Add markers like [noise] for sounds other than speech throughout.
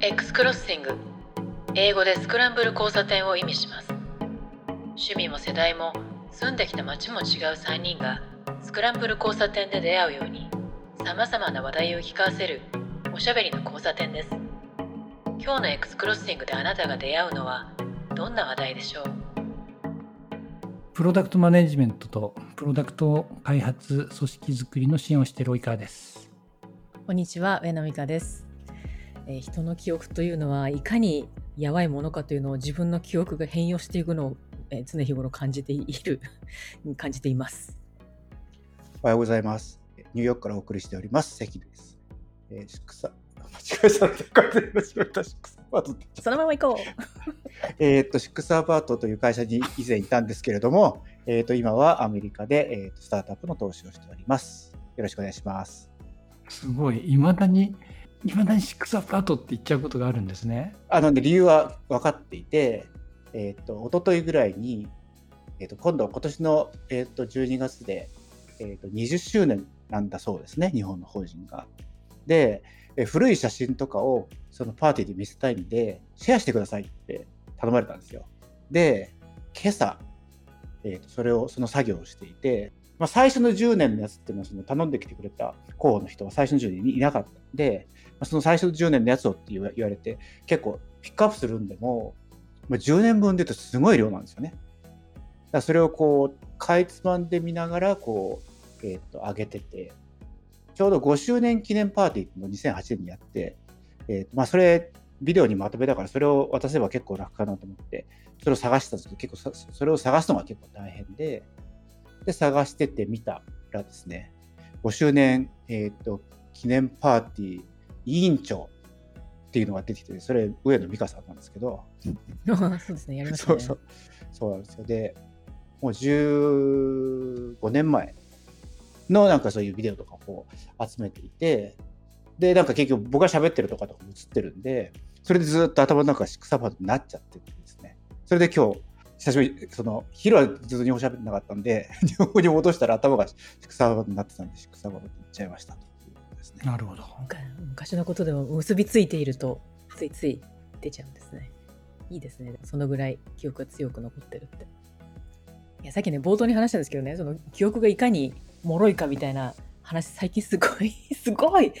X クロッシング。英語でスクランブル交差点を意味します。趣味も世代も住んできた街も違う3人がスクランブル交差点で出会うようにさまざまな話題を聞かせるおしゃべりの交差点です。今日の X クロッシングであなたが出会うのはどんな話題でしょう？プロダクトマネジメントとプロダクト開発組織づくりの支援をしている及川です。こんにちは上野美香ですえー、人の記憶というのはいかにやばいものかというのを自分の記憶が変容していくのを、えー、常日頃感じている [laughs] 感じています。おはようございます。ニューヨークからお送りしております。関です、えー、シックサ間違えちゃったシックスアパートそのまま行こう。[laughs] えっとシックスアパートという会社に以前いたんですけれどもえっ、と今はアメリカで、えーと、スタートアップの投資をしております。よろしくお願いします。すごい。いまだにいまだにシックスアパートって言っちゃうことがあるんですね。あの、理由は分かっていて、えっ、ー、と、一昨日ぐらいに、え、ー、と、今度、今年の、え、ー、と、12月で、えっ、と、20周年なんだそうですね、日本の法人が。で、え古い写真とかを、そのパーティーで見せたいんで、シェアしてくださいって頼まれたんですよ。で、今朝、えっ、と、それを、その作業をしていて、まあ、最初の10年のやつっていうのはその頼んできてくれた候補の人は最初の10年にいなかったんで、その最初の10年のやつをって言われて結構ピックアップするんでも、まあ、10年分で言うとすごい量なんですよね。だそれをこうかいつまんで見ながらこう、えー、と上げててちょうど5周年記念パーティーっていうのを2008年にやって、えーとまあ、それビデオにまとめたからそれを渡せば結構楽かなと思ってそれを探したんですけど結構それを探すのが結構大変でで、探しててみたらですね、5周年、えっ、ー、と、記念パーティー委員長っていうのが出てきて、それ、上野美香さんなんですけど。[laughs] そうですね、やりましたね。そうそう。そうなんですよ。で、もう15年前のなんかそういうビデオとかを集めていて、で、なんか結局僕が喋ってるとかとかも映ってるんで、それでずっと頭の中がシックサパートになっちゃってるんですね。それで今日、久しぶり、その、昼はずっと日本語喋ってなかったんで、[laughs] 日本語に戻したら頭がシクサーバになってたんで、シクサーバって言っちゃいましたですね。なるほど。昔のことでも結びついていると、ついつい出ちゃうんですね。いいですね。そのぐらい記憶が強く残ってるって。いや、さっきね、冒頭に話したんですけどね、その記憶がいかに脆いかみたいな話、最近すごい [laughs] すごい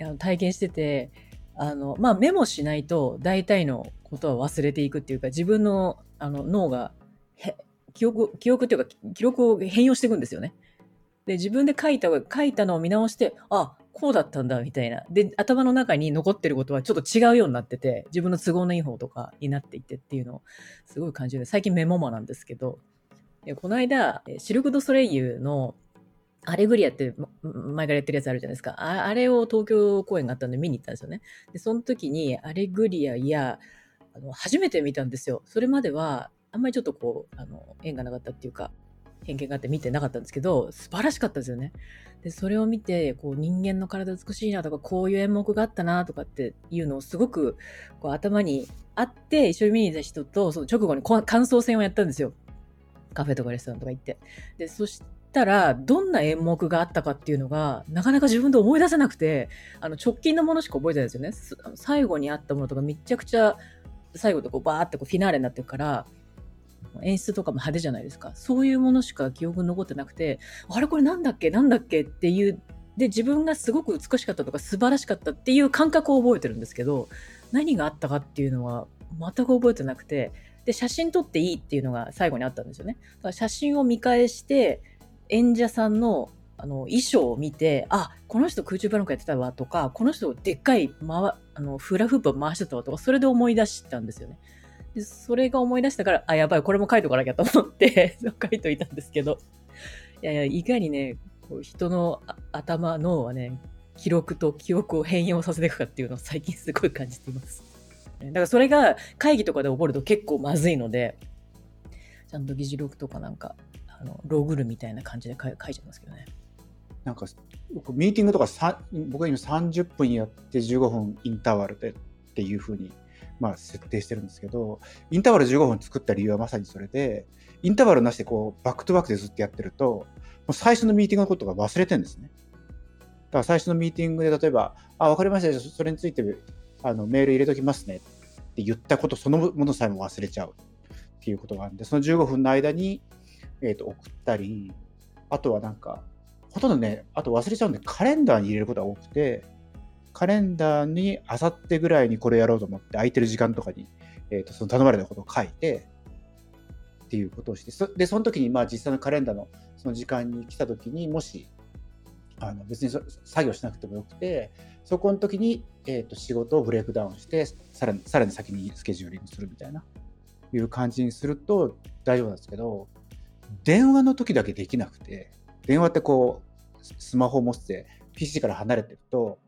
あの体験してて、あの、まあ、メモしないと大体のことは忘れていくっていうか、自分のあの脳が記憶、記憶っていうか、記録を変容していくんですよね。で、自分で書いた、書いたのを見直して、あ、こうだったんだ、みたいな。で、頭の中に残ってることはちょっと違うようになってて、自分の都合のいい方とかになっていてっていうのをすごい感じる。最近メモマなんですけど、この間、シルク・ド・ソレイユのアレグリアって前からやってるやつあるじゃないですか。ああれを東京公演があったんで見に行ったんですよね。で、その時にアレグリアや、あの、初めて見たんですよ。それまでは、あんまりちょっとこう、あの、縁がなかったっていうか、偏見があって見てなかったんですけど、素晴らしかったですよね。で、それを見て、こう、人間の体美しいなとか、こういう演目があったなとかっていうのをすごく、こう、頭にあって、一緒に見に行った人と、その直後に感想戦をやったんですよ。カフェとかレストランとか行って。で、そしたら、どんな演目があったかっていうのが、なかなか自分で思い出せなくて、あの、直近のものしか覚えてないですよね。最後にあったものとかめちゃくちゃ、最後でこうバーってこうフィナーレになってるから、演出とかも派手じゃないですか。そういうものしか記憶に残ってなくて、あれこれなんだっけ？なんだっけ？っていう、で、自分がすごく美しかったとか素晴らしかったっていう感覚を覚えてるんですけど、何があったかっていうのは全く覚えてなくて、で、写真撮っていいっていうのが最後にあったんですよね。だから写真を見返して、演者さんのあの衣装を見て、あ、この人空中ブランコやってたわとか、この人でっかい、ま、あのフラフープを回してたわとか、それで思い出したんですよね。でそれが思い出したから、あ、やばい、これも書いとかなきゃと思って [laughs] 書いといたんですけど、いやいや、いかにね、こう人の頭、脳はね、記録と記憶を変容させていくかっていうのを [laughs] 最近すごい感じています。だからそれが会議とかで起こると結構まずいので、ちゃんと議事録とかなんかあのログルみたいな感じで書いちゃいますけどね。なんかミーティングとか僕は今30分やって15分インターバルでっていうふうにまあ設定してるんですけどインターバル15分作った理由はまさにそれでインターバルなしでこうバックトゥバックでずっとやってるともう最初のミーティングのことが忘れてるんですね。だから最初のミーティングで例えば「あ分かりましたそれについてあのメール入れときますねって言ったことそのものさえも忘れちゃうっていうことがあるんで、その15分の間に、えー、と送ったり、あとはなんか、ほとんどね、あと忘れちゃうんで、カレンダーに入れることが多くて、カレンダーにあさってぐらいにこれやろうと思って、空いてる時間とかに、えー、とその頼まれたことを書いて、っていうことをして、そで、その時にまあ実際のカレンダーのその時間に来た時にもし、あの別に作業しなくてもよくて、そこの時に、えー、と仕事をブレイクダウンして、さらにさらに先にスケジューリングするみたいな、いう感じにすると大丈夫なんですけど、電話の時だけできなくて、電話ってこう、スマホを持って PC から離れてると、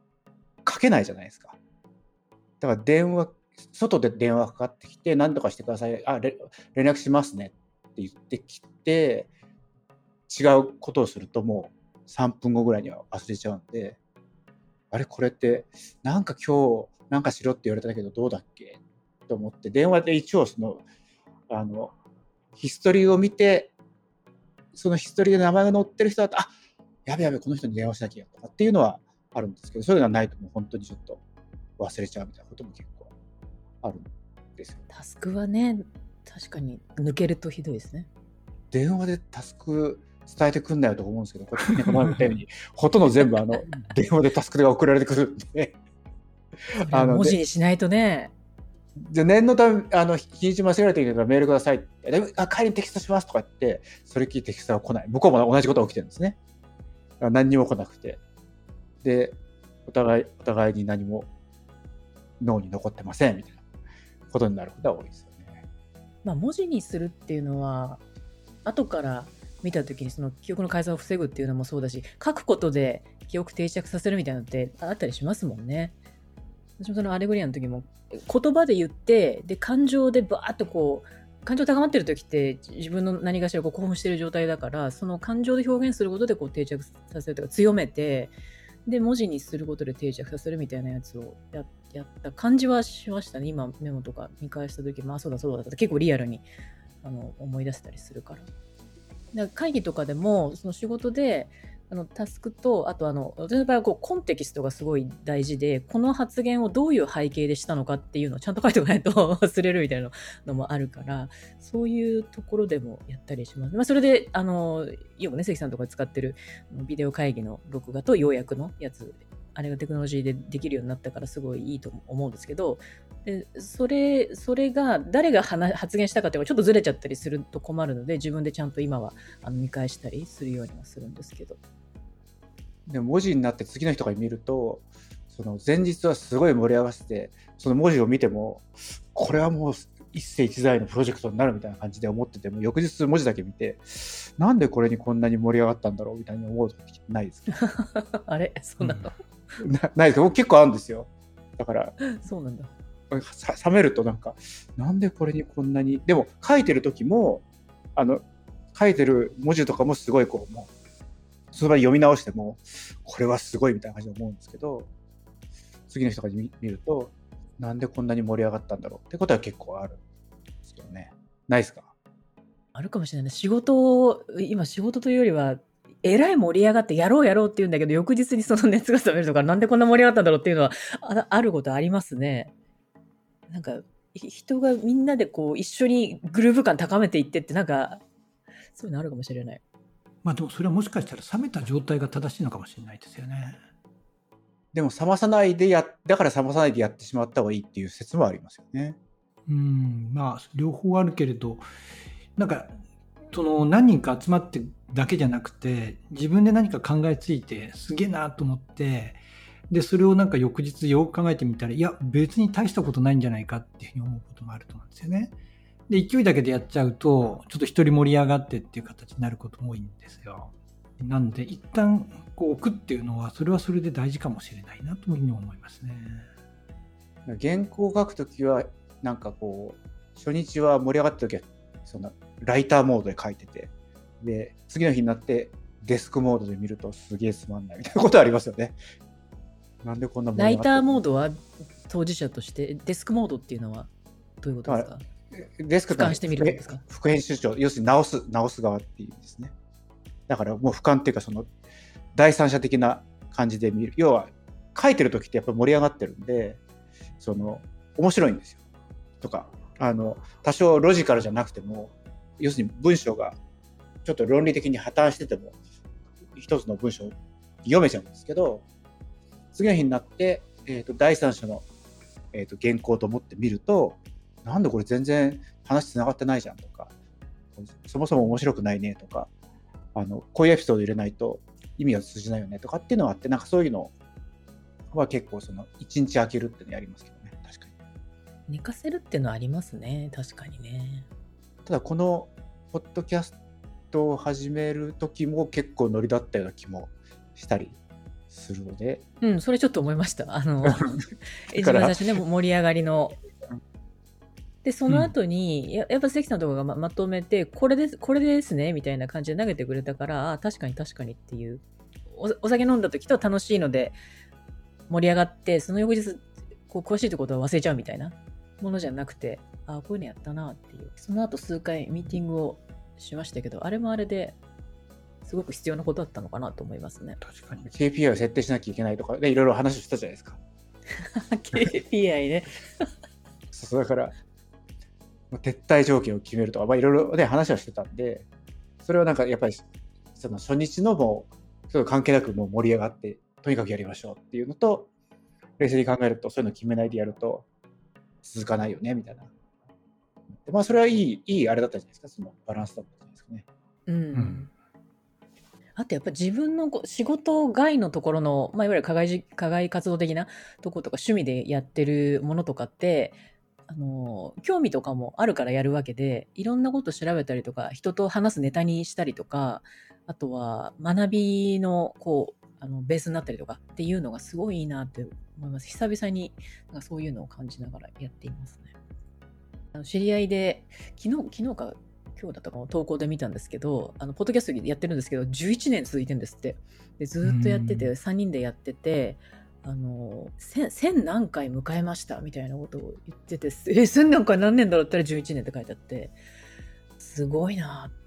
かけないじゃないですか。だから電話、外で電話かかってきて、何とかしてください、あ、連絡しますねって言ってきて、違うことをするともう3分後ぐらいには忘れちゃうんで、あれこれって、なんか今日、なんかしろって言われたけどどうだっけ？と思って、電話で一応その、あの、ヒストリーを見て、そのヒストリーで名前が載ってる人だと、あやべやべ、この人に電話しなきゃとかっていうのはあるんですけど、そういうのはないともう本当にちょっと忘れちゃうみたいなことも結構あるんですよ、ね。タスクはね、確かに抜けるとひどいですね。電話でタスク伝えてくんなよと思うんですけど、これ、ね、この前みたいに、[laughs] ほとんど全部あの電話でタスクが送られてくるんで、あの文字にしないとね。で念のためあの日にち間違えられているからメールくださいあ帰りにテキストしますとか言ってそれ聞いてテキストが来ない向こうも同じことが起きてるんですね何にも来なくてでお互いお互いに何も脳に残ってませんみたいなことになることが多いですよねまあ文字にするっていうのは後から見た時にその記憶の改ざんを防ぐっていうのもそうだし書くことで記憶定着させるみたいなのってあったりしますもんね。私もそのアレグリアの時も言葉で言ってで感情でバーッとこう感情高まってる時って自分の何かしらこう興奮してる状態だからその感情で表現することでこう定着させるというか強めてで文字にすることで定着させるみたいなやつをやった感じはしましたね今メモとか見返した時まあそうだそうだって結構リアルにあの思い出せたりするから。から会議とかでもその仕事であのタスクと、あとあの、私の場合はこうコンテキストがすごい大事で、この発言をどういう背景でしたのかっていうのをちゃんと書いておかないと [laughs] 忘れるみたいなのもあるから、そういうところでもやったりします。まあ、それで、あの、よくね、関さんとか使ってるビデオ会議の録画と要約のやつあれがテクノロジーでできるようになったからすごいいいと思うんですけど、でそれそれが誰が発言したかっていうのがちょっとずれちゃったりすると困るので、自分でちゃんと今はあの見返したりするようにはするんですけど。で文字になって次の人が見るとその前日はすごい盛り上がってその文字を見てもこれはもう一世一代のプロジェクトになるみたいな感じで思ってても翌日文字だけ見てなんでこれにこんなに盛り上がったんだろうみたいに思う時ないです [laughs] あれ？そうなの、うん、なないです。けど結構あるんですよ。だからそうなんだ。冷めるとなんかなんでこれにこんなにでも書いてる時もあの書いてる文字とかもすごいこうもうその場で読み直しても、これはすごいみたいな感じで思うんですけど、次の人が見ると、なんでこんなに盛り上がったんだろうってことは結構あるんですけどね。ないですか？あるかもしれない。仕事を、今仕事というよりは、えらい盛り上がってやろうやろうって言うんだけど、翌日にその熱が冷めるとか、なんでこんな盛り上がったんだろうっていうのはああることありますね。なんか、人がみんなでこう一緒にグルーヴ感高めていってって、なんか、そういうのあるかもしれない。まあでもそれはもしかしたら冷めた状態が正しいのかもしれないですよね。でも冷まさないでや、だから冷まさないでやってしまった方がいいっていう説もありますよね。うん、まあ両方あるけれど、なんかその何人か集まってだけじゃなくて、自分で何か考えついてすげえなと思って、で、それをなんか翌日よく考えてみたら、いや、別に大したことないんじゃないかっていうふうに思うこともあると思うんですよね。で、勢いだけでやっちゃうと、ちょっと一人盛り上がってっていう形になることも多いんですよ。なんで、一旦こう置くっていうのは、それはそれで大事かもしれないなというふうに思いますね。原稿を書くときは、なんかこう、初日は盛り上がったときは、そのライターモードで書いてて、で、次の日になってデスクモードで見るとすげえつまんないみたいなことありますよね。[laughs] なんでこんなライターモードは当事者として、デスクモードっていうのはどういうことですか？デスク俯瞰してみるんですか？副編集長、要するに直す、直す側っていうんですね。だからもう俯瞰っていうか、その、第三者的な感じで見る。要は、書いてる時ってやっぱり盛り上がってるんで、その面白いんですよ。とかあの多少ロジカルじゃなくても要するに文章がちょっと論理的に破綻してても一つの文章読めちゃうんですけど次の日になって、えーと、第三者の、えーと、原稿と思ってみるとなんでこれ全然話つながってないじゃんとかそもそも面白くないねとかあのこういうエピソード入れないと意味が通じないよねとかっていうのがあってなんかそういうのは結構その1日空けるっていうのやりますけどね。確かに。寝かせるっていうのはありますね。確かにね。ただこのポッドキャストを始める時も結構ノリだったような気もしたりするので。うんそれちょっと思いました。あの [laughs] 一番最初ね盛り上がりので、その後に、うん、ややっぱ関さんとかがままとめて、これです、これですね、みたいな感じで投げてくれたから、あ確かに確かにっていうお。お酒飲んだ時と楽しいので盛り上がって、その翌日、こう詳しいってことは忘れちゃうみたいなものじゃなくて、あこういうのやったなっていう。その後数回ミーティングをしましたけど、あれもあれですごく必要なことだったのかなと思いますね。確かに。KPI を設定しなきゃいけないとか、ね、いろいろ話したじゃないですか。[laughs] KPI ね。そうだから、撤退条件を決めるとか、まあ、いろいろね、話はしてたんで、それはなんかやっぱり、その初日のもう、そ関係なくもう盛り上がって、とにかくやりましょうっていうのと、冷静に考えると、そういうの決めないでやると、続かないよね、みたいな。まあ、それはいい、いいあれだったじゃないですか、そのバランスだったじゃないですかね。うん、うんあとやっぱ自分の仕事外のところの、まあ、いわゆる課外課外活動的なとことか趣味でやってるものとかってあの興味とかもあるからやるわけでいろんなこと調べたりとか人と話すネタにしたりとかあとは学びのこうあのベースになったりとかっていうのがすごいいいなって思います。久々になんかそういうのを感じながらやっていますね。あの知り合いで昨日昨日か今日だったかも投稿で見たんですけどあのポッドキャストやってるんですけど11年続いてるんですって。でずっとやってて3人でやっててあの千何回迎えましたみたいなことを言っててえ1000何回何年だろうったら11年って書いてあってすごいなと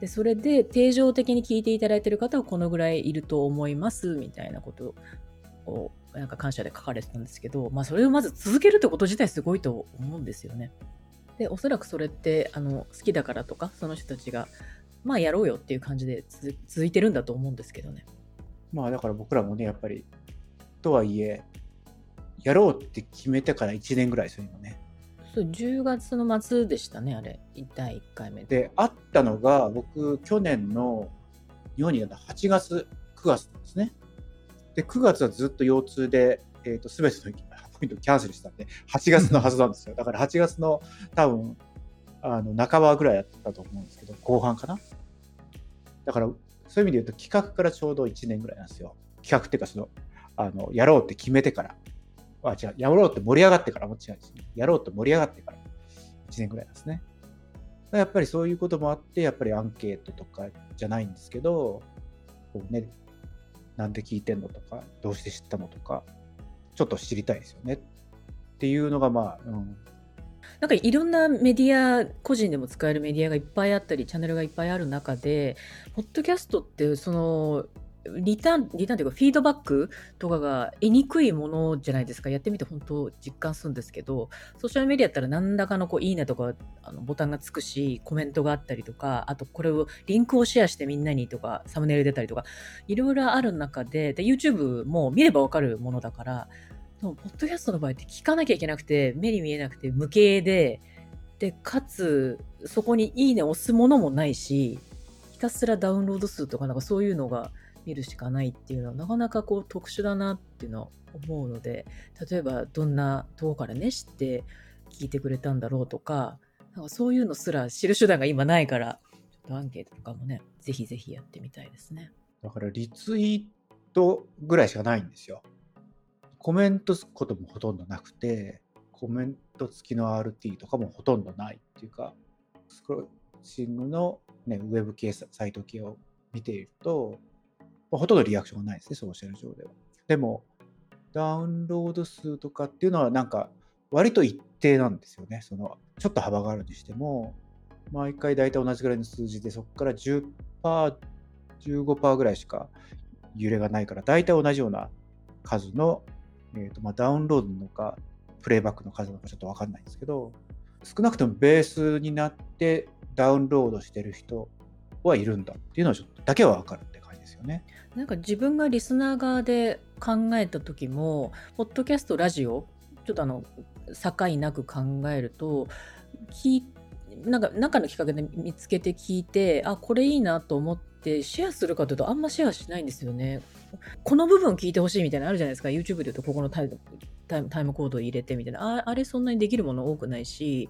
でそれで定常的に聞いていただいてる方はこのぐらいいると思いますみたいなことをなんか感謝で書かれてたんですけど、まあ、それをまず続けるってこと自体すごいと思うんですよね。でおそらくそれってあの好きだからとかその人たちがまあやろうよっていう感じで続いてるんだと思うんですけどね。まあだから僕らもねやっぱりとはいえ、やろうって決めてから1年ぐらいそういうのね。そう、10月の末でしたね、あれ、第1回目で。あったのが、僕、去年の日本にいた8月、9月なんですね。で、9月はずっと腰痛で、えっ、ー、と、すべてのポイントキャンセルしたんで、8月のはずなんですよ。[laughs] だから8月の多分、あの、半ばぐらいやったと思うんですけど、後半かな。だから、そういう意味で言うと、企画からちょうど1年ぐらいなんですよ。企画っていうか、その、あの、やろうって決めてから、あ、違う、やろうって盛り上がってから、もちろんね。やろうって盛り上がってから、1年ぐらいですね。やっぱりそういうこともあって、やっぱりアンケートとかじゃないんですけど、こうね、なんで聞いてんのとか、どうして知ったのとか、ちょっと知りたいですよねっていうのが、まあ、うん、なんかいろんなメディア、個人でも使えるメディアがいっぱいあったり、チャンネルがいっぱいある中で、ポッドキャストって、その、リターン、リターンというか、フィードバックとかが得にくいものじゃないですか。やってみて本当実感するんですけど、ソーシャルメディアだったら何らかのこう、いいねとか、あのボタンがつくし、コメントがあったりとか、あとこれを、リンクをシェアしてみんなにとか、サムネイル出たりとか、いろいろある中で、で、YouTube も見ればわかるものだから、ポッドキャストの場合って聞かなきゃいけなくて、目に見えなくて無形で、で、かつ、そこにいいね押すものもないし、ひたすらダウンロード数とかなんかそういうのが見るしかないっていうのはなかなかこう特殊だなっていうのは思うので例えばどんなとこからね知って聞いてくれたんだろうとかなんかそういうのすら知る手段が今ないからちょっとアンケートとかもねぜひぜひやってみたいですね。だからリツイートぐらいしかないんですよ。コメントすこともほとんどなくてコメント付きの RT とかもほとんどないっていうかスクローシングの、ね、ウェブ系サイト系を見ているとほとんどリアクションがないですね、ソーシャル上では。でも、ダウンロード数とかっていうのは、なんか、割と一定なんですよね。その、ちょっと幅があるにしても、毎回大体同じぐらいの数字で、そこから10%、15%ぐらいしか揺れがないから、大体同じような数のえーとまあ、ダウンロードのか、プレイバックの数なのかちょっと分かんないんですけど、少なくともベースになってダウンロードしてる人はいるんだっていうのはちょっとだけは分かるって感じですよね。なんか自分がリスナー側で考えた時も、ポッドキャスト、ラジオ、ちょっとあの、境なく考えると、聞なんか中の企画で見つけて聞いて、あ、これいいなと思ってシェアするかというとあんまシェアしないんですよね。この部分聞いてほしいみたいなのあるじゃないですか。YouTube で言うとここのタイムタイムタイムコードを入れてみたいな。ああれそんなにできるもの多くないし、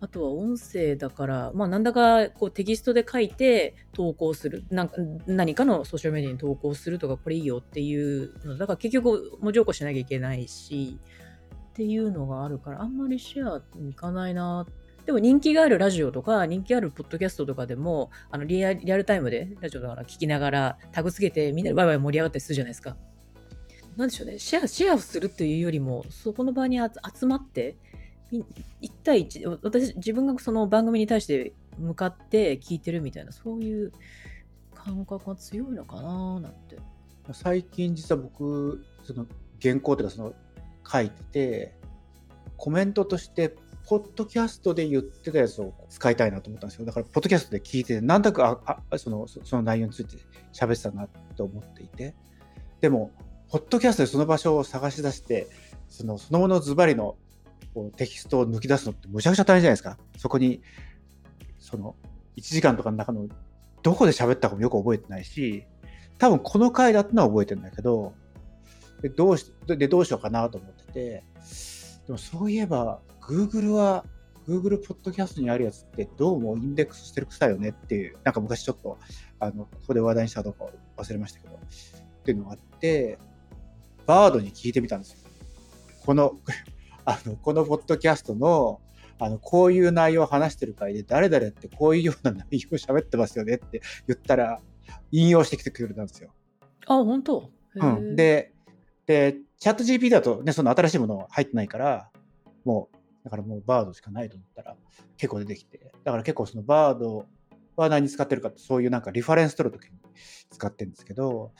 あとは音声だから、まあなんだかこうテキストで書いて投稿する。なんか何かのソーシャルメディアに投稿するとかこれいいよっていうの。だから結局文字起こしなきゃいけないし、っていうのがあるから、あんまりシェアに行かないなでも人気があるラジオとか、人気あるポッドキャストとかでも、あのリアリアルタイムでラジオだから聞きながらタグつけてみんなでワイワイ盛り上がったりするじゃないですか。なんでしょうね。シェア、シェアをするっていうよりも、そこの場に集まって、1対1、私、自分がその番組に対して向かって聞いてるみたいな、そういう感覚が強いのかななんて。最近実は僕、その原稿というかその書いてて、コメントとしてポッドキャストで言ってたやつを使いたいなと思ったんですよ。だから、ポッドキャストで聞いて、なんだかああそのその内容について喋ってたなと思っていて、でも、ポッドキャストでその場所を探し出して、そのそのものズバリのこうテキストを抜き出すのってむちゃくちゃ大変じゃないですか。そこに、その1時間とかの中のどこで喋ったかもよく覚えてないし、多分この回だったのは覚えてるんだけど、でどうしでどうしようかなと思ってて、でもそういえば、Google は、Google ポッドキャストにあるやつってどうもインデックスしてる草よねっていう、なんか昔ちょっと、あの、ここで話題にしたとか忘れましたけど、っていうのがあって、バードに聞いてみたんですよ。この、あの、このポッドキャストの、あの、こういう内容を話してる回で、誰々ってこういうような内容を喋ってますよねって言ったら、引用してきてくれたんですよ。あ、本当？うん。で、で、チャット GP だとね、その新しいもの入ってないから、もう、だからもうバードしかないと思ったら結構出てきて、だから結構そのバードは何に使ってるかってそういうなんかリファレンス取るときに使ってるんですけど、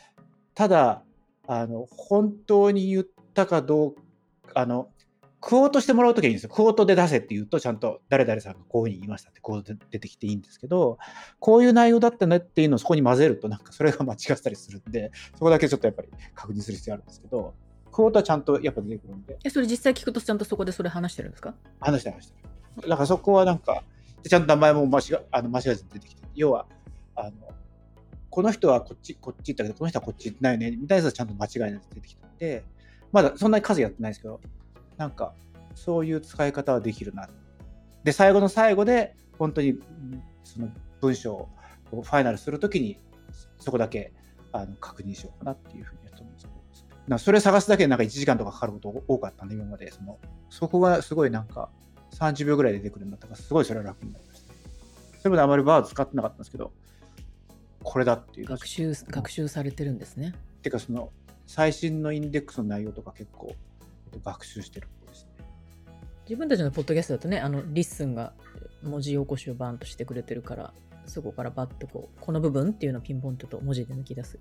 ただ、あの、本当に言ったかどうか、あの、クオートしてもらうときはいいんですよ。クオートで出せって言うと、ちゃんと誰々さんがこういうふうに言いましたってクオートで出てきていいんですけど、こういう内容だったねっていうのをそこに混ぜると、なんかそれが間違ったりするんで、そこだけちょっとやっぱり確認する必要あるんですけど、クオートはちゃんとやっぱ出てくるんで。え、それ実際聞くとちゃんとそこでそれ話してるんですか？話して話してる。だからそこはなんか、ちゃんと名前も間違あの間違えずに出てきて、要は、あの、この人はこっち、こっち行ったけど、この人はこっち行ってないよね、みたいなやつはちゃんと間違いなく出てきてて、まだそんなに数やってないですけど、なんか、そういう使い方はできるな。で、最後の最後で、本当に、その文章をファイナルするときに、そこだけあの確認しようかなっていうふうにやって思うんですなそれ探すだけでなんか1時間とかかかること多かったんで、今まで。そのそこがすごいなんか30秒ぐらいで出てくるんだったから、すごいそれは楽になりました。それまであまり Bard 使ってなかったんですけど、これだっていう。学習、学習されてるんですね。てか、その、最新のインデックスの内容とか結構学習してるですね。自分たちのポッドキャストだとね、あの、 LISTEN が文字起こしをバンとしてくれてるから、そこからバッとこう、この部分っていうのをピンポンと文字で抜き出す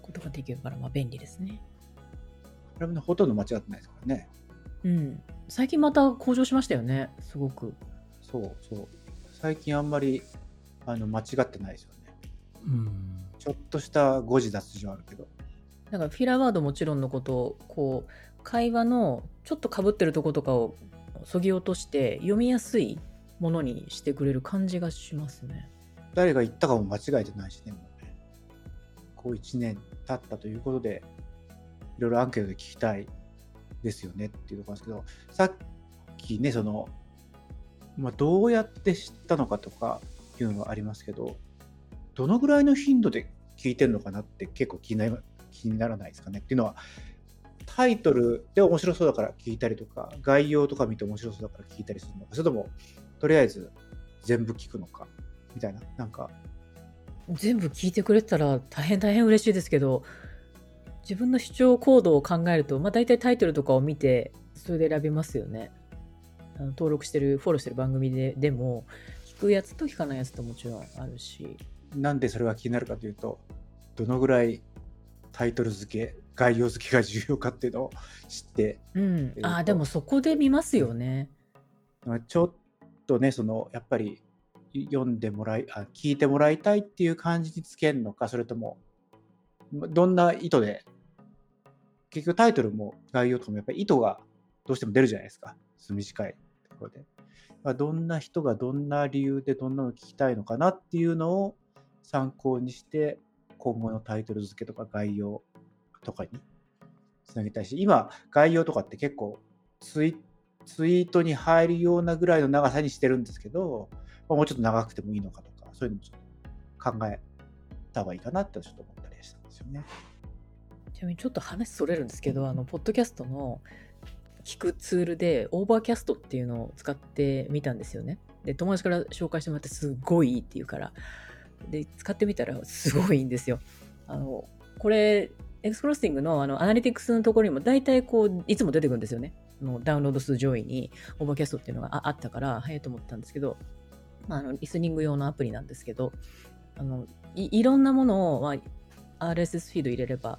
ことができるから、まあ便利ですね。これも、ね、ほとんど間違ってないですからね。うん。最近また向上しましたよね、すごく。そうそう。最近あんまりあの間違ってないですよね。うん。ちょっとした誤字脱字はあるけど。だからフィラーワードもちろんのことを、こう、会話のちょっとかぶってるとことかをそぎ落として読みやすいものにしてくれる感じがしますね。誰が言ったかも間違えてないしね、もうね。こう1年経ったということで、いろいろアンケートで聞きたいですよねっていうところなんですけど、さっきね、その、まあ、どうやって知ったのかとかいうのがありますけど、どのぐらいの頻度で聞いてるのかなって結構気にな気にならないですかねっていうのは、タイトルで面白そうだから聞いたりとか、概要とか見て面白そうだから聞いたりするのか、それとも、とりあえず全部聞くのか、みたいな、なんか。全部聞いてくれたら大変大変嬉しいですけど、自分の視聴行動を考えると、まあ、大体タイトルとかを見て、それで選びますよね。あの登録してる、フォローしてる番組ででも、聞くやつと聞かないやつともちろんあるし。なんでそれが気になるかというと、どのぐらいタイトル付け概要付けが重要かっていうのを知って、うん。ああ、でもそこで見ますよね。ちょっとね、そのやっぱり読んでもらいあ、聞いてもらいたいっていう感じにつけるのか、それとも、どんな意図で、結局タイトルも概要とかもやっぱり意図がどうしても出るじゃないですか、短いところで。まあどんな人がどんな理由でどんなの聞きたいのかなっていうのを参考にして、今後のタイトル付けとか概要とかにつなげたいし、今、概要とかって結構ツイツイートに入るようなぐらいの長さにしてるんですけど、まあもうちょっと長くてもいいのかとか、そういうのもちょっと考えた方がいいかなってちょっと思ったりしたんですよね。ちなみにちょっと話それるんですけど、あの、ポッドキャストの聞くツールで、 Overcast っていうのを使ってみたんですよね。で、友達から紹介してもらって、すごいいいって言うから。で、使ってみたら、すごいいいんですよ。あの、これ、エクスプロスティングのあのアナリティクスのところにも大体こう、いつも出てくるんですよね。のダウンロード数上位に Overcast っていうのがああったから、早いと思ったんですけど、まあ、あのリスニング用のアプリなんですけど、あのいいろんなものを、まあ、RSS フィード入れれば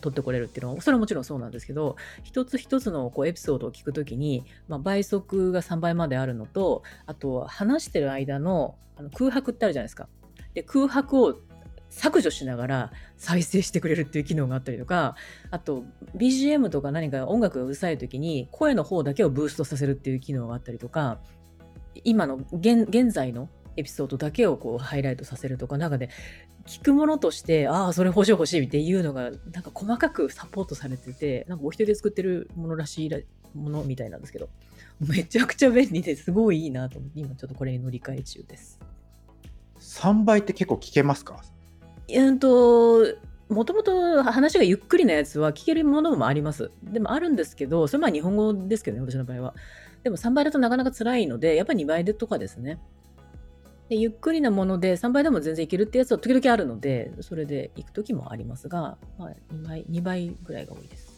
取ってこれるっていうのはそれはもちろんそうなんですけど一つ一つのこうエピソードを聞くときに、まあ、倍速が3倍まであるのとあと話してる間のあの空白ってあるじゃないですかで空白を削除しながら再生してくれるっていう機能があったりとかあと BGM とか何か音楽がうるさい時に声の方だけをブーストさせるっていう機能があったりとか今の現現在のエピソードだけをこうハイライトさせるとかなんかね聞くものとしてああそれ欲しい欲しいっていうのがなんか細かくサポートされててなんかお一人で作ってるものらしいものみたいなんですけどめちゃくちゃ便利ですごいいいなと思って今ちょっとこれに乗り換え中です。3倍って結構聞けますか？うんともともと話がゆっくりなやつは聞けるものもあります。でもあるんですけど、それは日本語ですけどね、私の場合は。でも3倍だとなかなか辛いので、やっぱり2倍でとかですね。でゆっくりなもので3倍でも全然いけるってやつは時々あるので、それで行く時もありますが、まあ、2, 倍2倍ぐらいが多いです。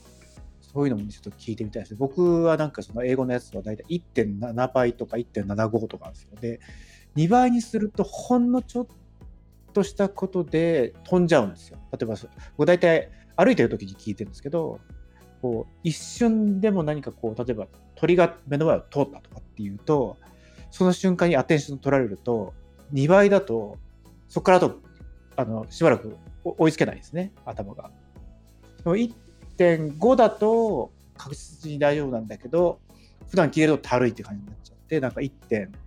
そういうのもちょっと聞いてみたいです。僕はなんかその英語のやつはだいたい1.7倍とか1.75とかなんですよ。で、2倍にするとほんのちょっととしたことで飛んじゃうんですよ。例えば、大体歩いてる時に聞いてるんですけど、こう一瞬でも何かこう、例えば鳥が目の前を通ったとかっていうと、その瞬間にアテンション取られると、2倍だと、そこからあと、あの、しばらく追いつけないですね、頭が。1.5だと確実に大丈夫なんだけど、普段聞いてるとたるいって感じになっちゃって、なんか1.5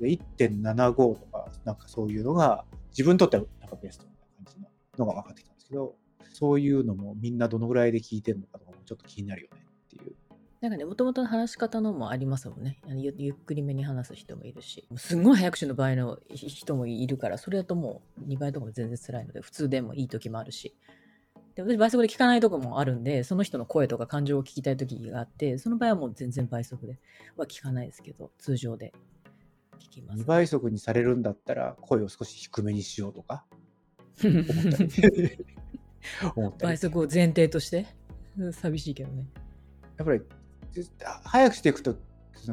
1.75とか、なんかそういうのが、自分にとってはなんかベストな感じののが分かってきたんですけど、そういうのもみんなどのぐらいで聞いてるのかとかもちょっと気になるよねっていう。なんかね、もともとの話し方のもありますもんね。あのゆゆっくりめに話す人もいるし、もうすんごい早口の場合の人もいるから、それだともう2倍とかも全然辛いので、普通でもいい時もあるし。で私、倍速で聞かないとこもあるんで、その人の声とか感情を聞きたい時があって、その場合はもう全然倍速では聞かないですけど、通常で聞きます、2倍速にされるんだったら声を少し低めにしようとか [laughs] 思ったり思ったり倍速を前提として、うん寂しいけどね。やっぱり早くしていくと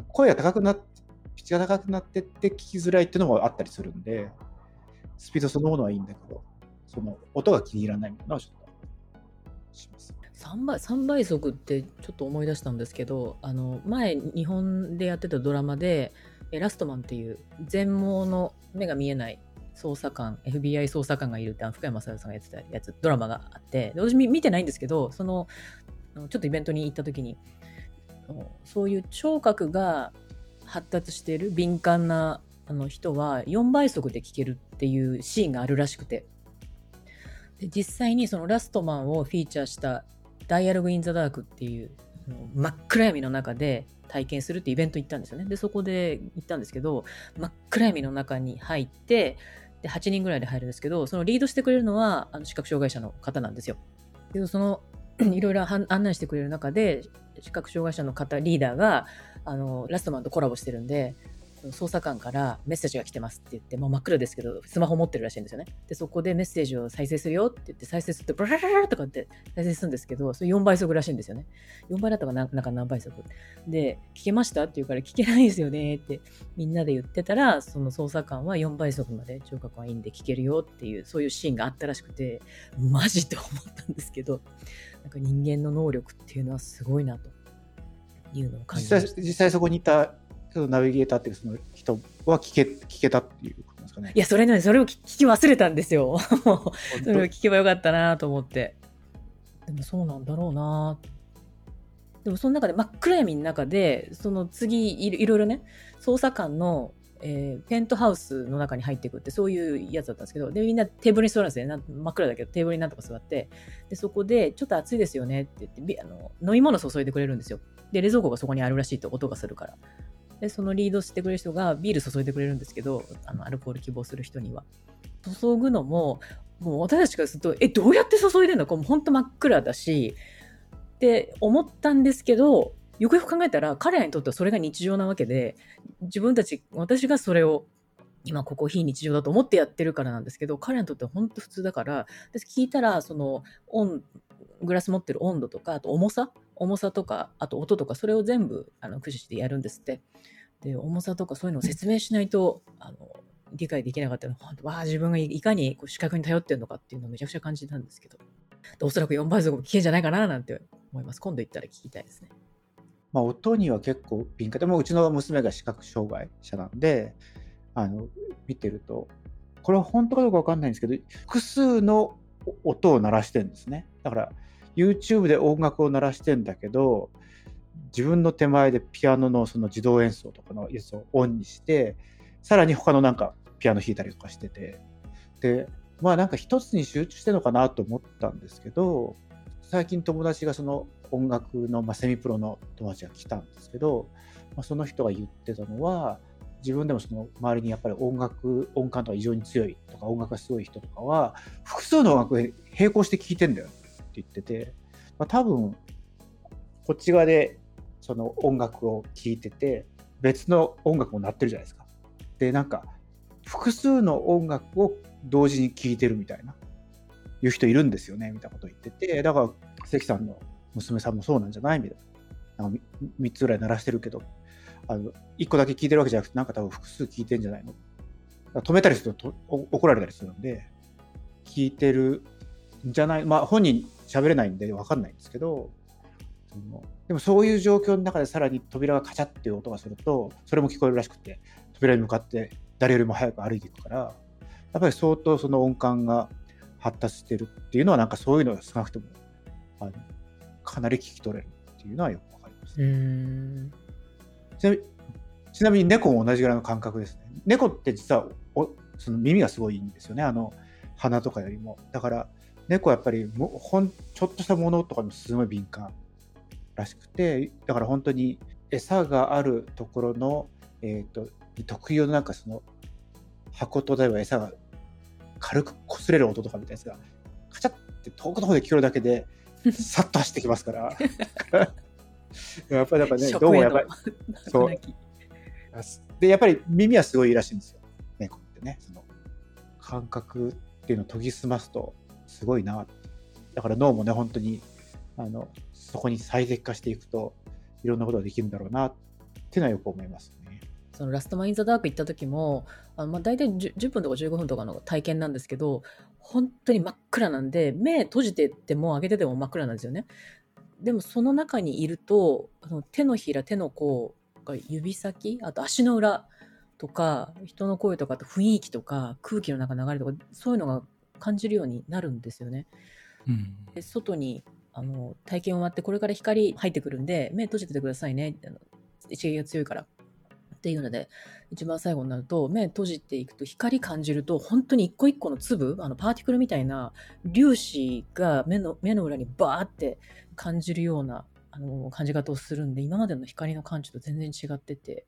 声が高くなってピッチが高くなってって聞きづらいっていうのもあったりするんでスピードそのものはいいんだけどその音が気に入らないみたいなのはちょっとします。3倍 ,3 倍速ってちょっと思い出したんですけどあの前日本でやってたドラマでえラストマンっていう全盲の目が見えない捜査官 FBI 捜査官がいるってあの福山雅治さんがやってたやつドラマがあってで私見てないんですけどそのちょっとイベントに行った時にそういう聴覚が発達してる敏感なあの人は4倍速で聞けるっていうシーンがあるらしくて。で実際にそのラストマンをフィーチャーした「ダイアログ・イン・ザ・ダーク」っていう真っ暗闇の中で体験するってイベント行ったんですよね。で、そこで行ったんですけど、真っ暗闇の中に入って、で、8人ぐらいで入るんですけど、そのリードしてくれるのは、あの視覚障害者の方なんですよ。で、その、[clears throat] いろいろ案内してくれる中で、視覚障害者の方、リーダーが、あの、ラストマンとコラボしてるんで、捜査官からメッセージが来てますって言って、もう真っ暗ですけど、スマホ持ってるらしいんですよね。で、そこでメッセージを再生するよって言って、再生すると、ブラブララとかって再生するんですけど、それ4倍速らしいんですよね。4倍だったかな、なんか何倍速。で、聞けましたって言うから、聞けないですよねってみんなで言ってたら、その捜査官は4倍速まで聴覚はいいんで聞けるよっていう、そういうシーンがあったらしくて、マジと思ったんですけど、なんか人間の能力っていうのはすごいなというのを感じました。実際実際そこにいたナビゲーターっていうその人は聞け聞けたっていうことですかね。いや、それね、それを聞き忘れたんですよ。それを聞けばよかったなと思って。でもそうなんだろうなでもその中で真っ暗闇の中で、その次いろいろね、捜査官の、えー、ペントハウスの中に入っていくってそういうやつだったんですけど、で、みんなテーブルに座るんですね。真っ暗だけどテーブルになんとか座って、で、そこでちょっと暑いですよねって言ってあの、飲み物注いでくれるんですよ。で、冷蔵庫がそこにあるらしいと音がするから。で、そのリードしてくれる人がビール注いでくれるんですけど、あの、アルコール希望する人には。注ぐのも、もう私たちからすると、え、どうやって注いでんの？かもうほんと真っ暗だし、って思ったんですけど、よくよく考えたら、彼らにとってはそれが日常なわけで、自分たち、私がそれを今ここ非日常だと思ってやってるからなんですけど、彼らにとっては本当普通だから、私聞いたら、その、温、グラス持ってる温度とか、あと重さ重さとか、あと音とか、それを全部あの駆使してやるんですって。で、重さとかそういうのを説明しないと、あの、理解できなかったのは、わあ、自分がいかにこう視覚に頼ってるのかっていうのをめちゃくちゃ感じたんですけど、おそらく4倍速も聞けんじゃないかななんて思います。今度行ったら聞きたいですね。まあ、音には結構敏感でもうちの娘が視覚障害者なんであの見てるとこれは本当かどうか分かんないんですけど複数の音を鳴らしてるんですねだから YouTube で音楽を鳴らしてんだけど自分の手前でピアノのその自動演奏とかのやつをオンにしてさらに他のなんかピアノ弾いたりとかしてて。でまあなんか一つに集中してるのかなと思ったんですけど最近友達がその音楽の、まあ、セミプロの友達が来たんですけど、まあ、その人が言ってたのは自分でもその周りにやっぱり音楽音感とか異常に強いとか音楽がすごい人とかは複数の音楽並行して聴いてんだよ。言ってて、まあ、多分こっち側でその音楽を聴いてて別の音楽も鳴ってるじゃないですか。でなんか複数の音楽を同時に聴いてるみたいないう人いるんですよねみたいなこと言っててだから関さんの娘さんもそうなんじゃない？みたいな。なんか 3, つぐらい鳴らしてるけどあの1個だけ聞いてるわけじゃなくてなんか多分複数聞いてんじゃないの？止めたりすると怒られたりするんで聞いてるんじゃない？まあ本人喋れないんで分かんないんですけど、そのでもそういう状況の中でさらに扉がカチャっていう音がすると、それも聞こえるらしくて、扉に向かって誰よりも早く歩いていくから、やっぱり相当その音感が発達してるっていうのは、なんかそういうのが少なくともあのかなり聞き取れるっていうのはよくわかります、ね。ちなみちなみに猫も同じぐらいの感覚ですね。猫って実はおその耳がすごいいいんですよね。あの鼻とかよりも。だから猫はやっぱりもほんちょっとしたものとかもすごい敏感らしくてだから本当に餌があるところの、えーと、特有のなんかその箱と例えば餌が軽く擦れる音とかみたいなやつがカチャって遠くの方で聞こえるだけでさっと走ってきますから。[laughs] やっぱりなんかねどうもやっぱりそう。でやっぱり耳はすごいいいらしいんですよ。猫ってね。その感覚っていうのを研ぎ澄ますとすごいな。だから脳もね、本当に、あの、そこに最適化していくと、いろんなことができるんだろうな、っていうのはよく思いますね。そのラストマ・イン・ザ・ダーク行った時も、あのまあ、大体 10, 10分とか15分とかの体験なんですけど、本当に真っ暗なんで、目閉じてても開けてても真っ暗なんですよね。でもその中にいると、あの手のひら、手の甲が指先、あと足の裏とか、人の声とか、と雰囲気とか、空気の中流れとか、そういうのが感じるようになるんですよね。うん、で外にあの体験終わってこれから光入ってくるんで目閉じててくださいねあの一撃が強いからっていうので一番最後になると目閉じていくと光感じると本当に一個一個の粒あのパーティクルみたいな粒子が目の目の裏にバーって感じるようなあの感じ方をするんで今までの光の感知と全然違ってて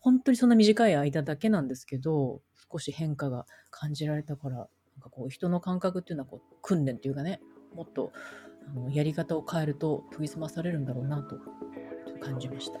本当にそんな短い間だけなんですけど少し変化が感じられたからなんかこう人の感覚っていうのはこう訓練っていうかねもっとあのやり方を変えると研ぎ澄まされるんだろうなと感じました。